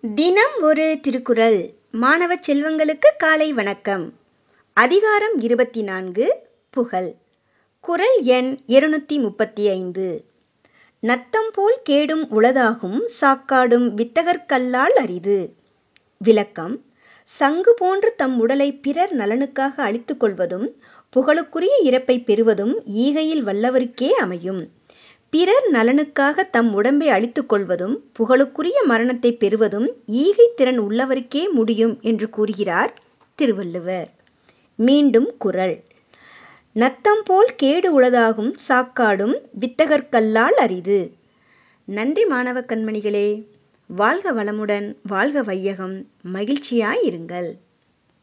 தினம் ஒரு திருக்குறள். மாணவ செல்வங்களுக்கு காலை வணக்கம். அதிகாரம் இருபத்தி நான்கு புகழ். குறள் எண் இருநூற்றி முப்பத்தி ஐந்து நத்தம் போல் கேடும் உளதாகும் சாக்காடும் வித்தகற்கல்லால் அரிது. விளக்கம். சங்கு போன்று தம் உடலை பிறர் நலனுக்காக அழித்துக் கொள்வதும் புகழுக்குரிய இறப்பை பெறுவதும் ஈகையில் வல்லவருக்கே அமையும். பிறர் நலனுக்காக தம் உடம்பை அழித்துக் கொள்வதும் புகழுக்குரிய மரணத்தை பெறுவதும் ஈகை திறன் உள்ளவருக்கே முடியும் என்று கூறுகிறார் திருவள்ளுவர். மீண்டும் குறள் நத்தம் போல் கேடு உளதாகும் சாக்காடும் வித்தகர்க்கல்லால் அரிது. நன்றி மாணவ கண்மணிகளே. வாழ்க வளமுடன் வாழ்க வையகம். மகிழ்ச்சியாயிருங்கள்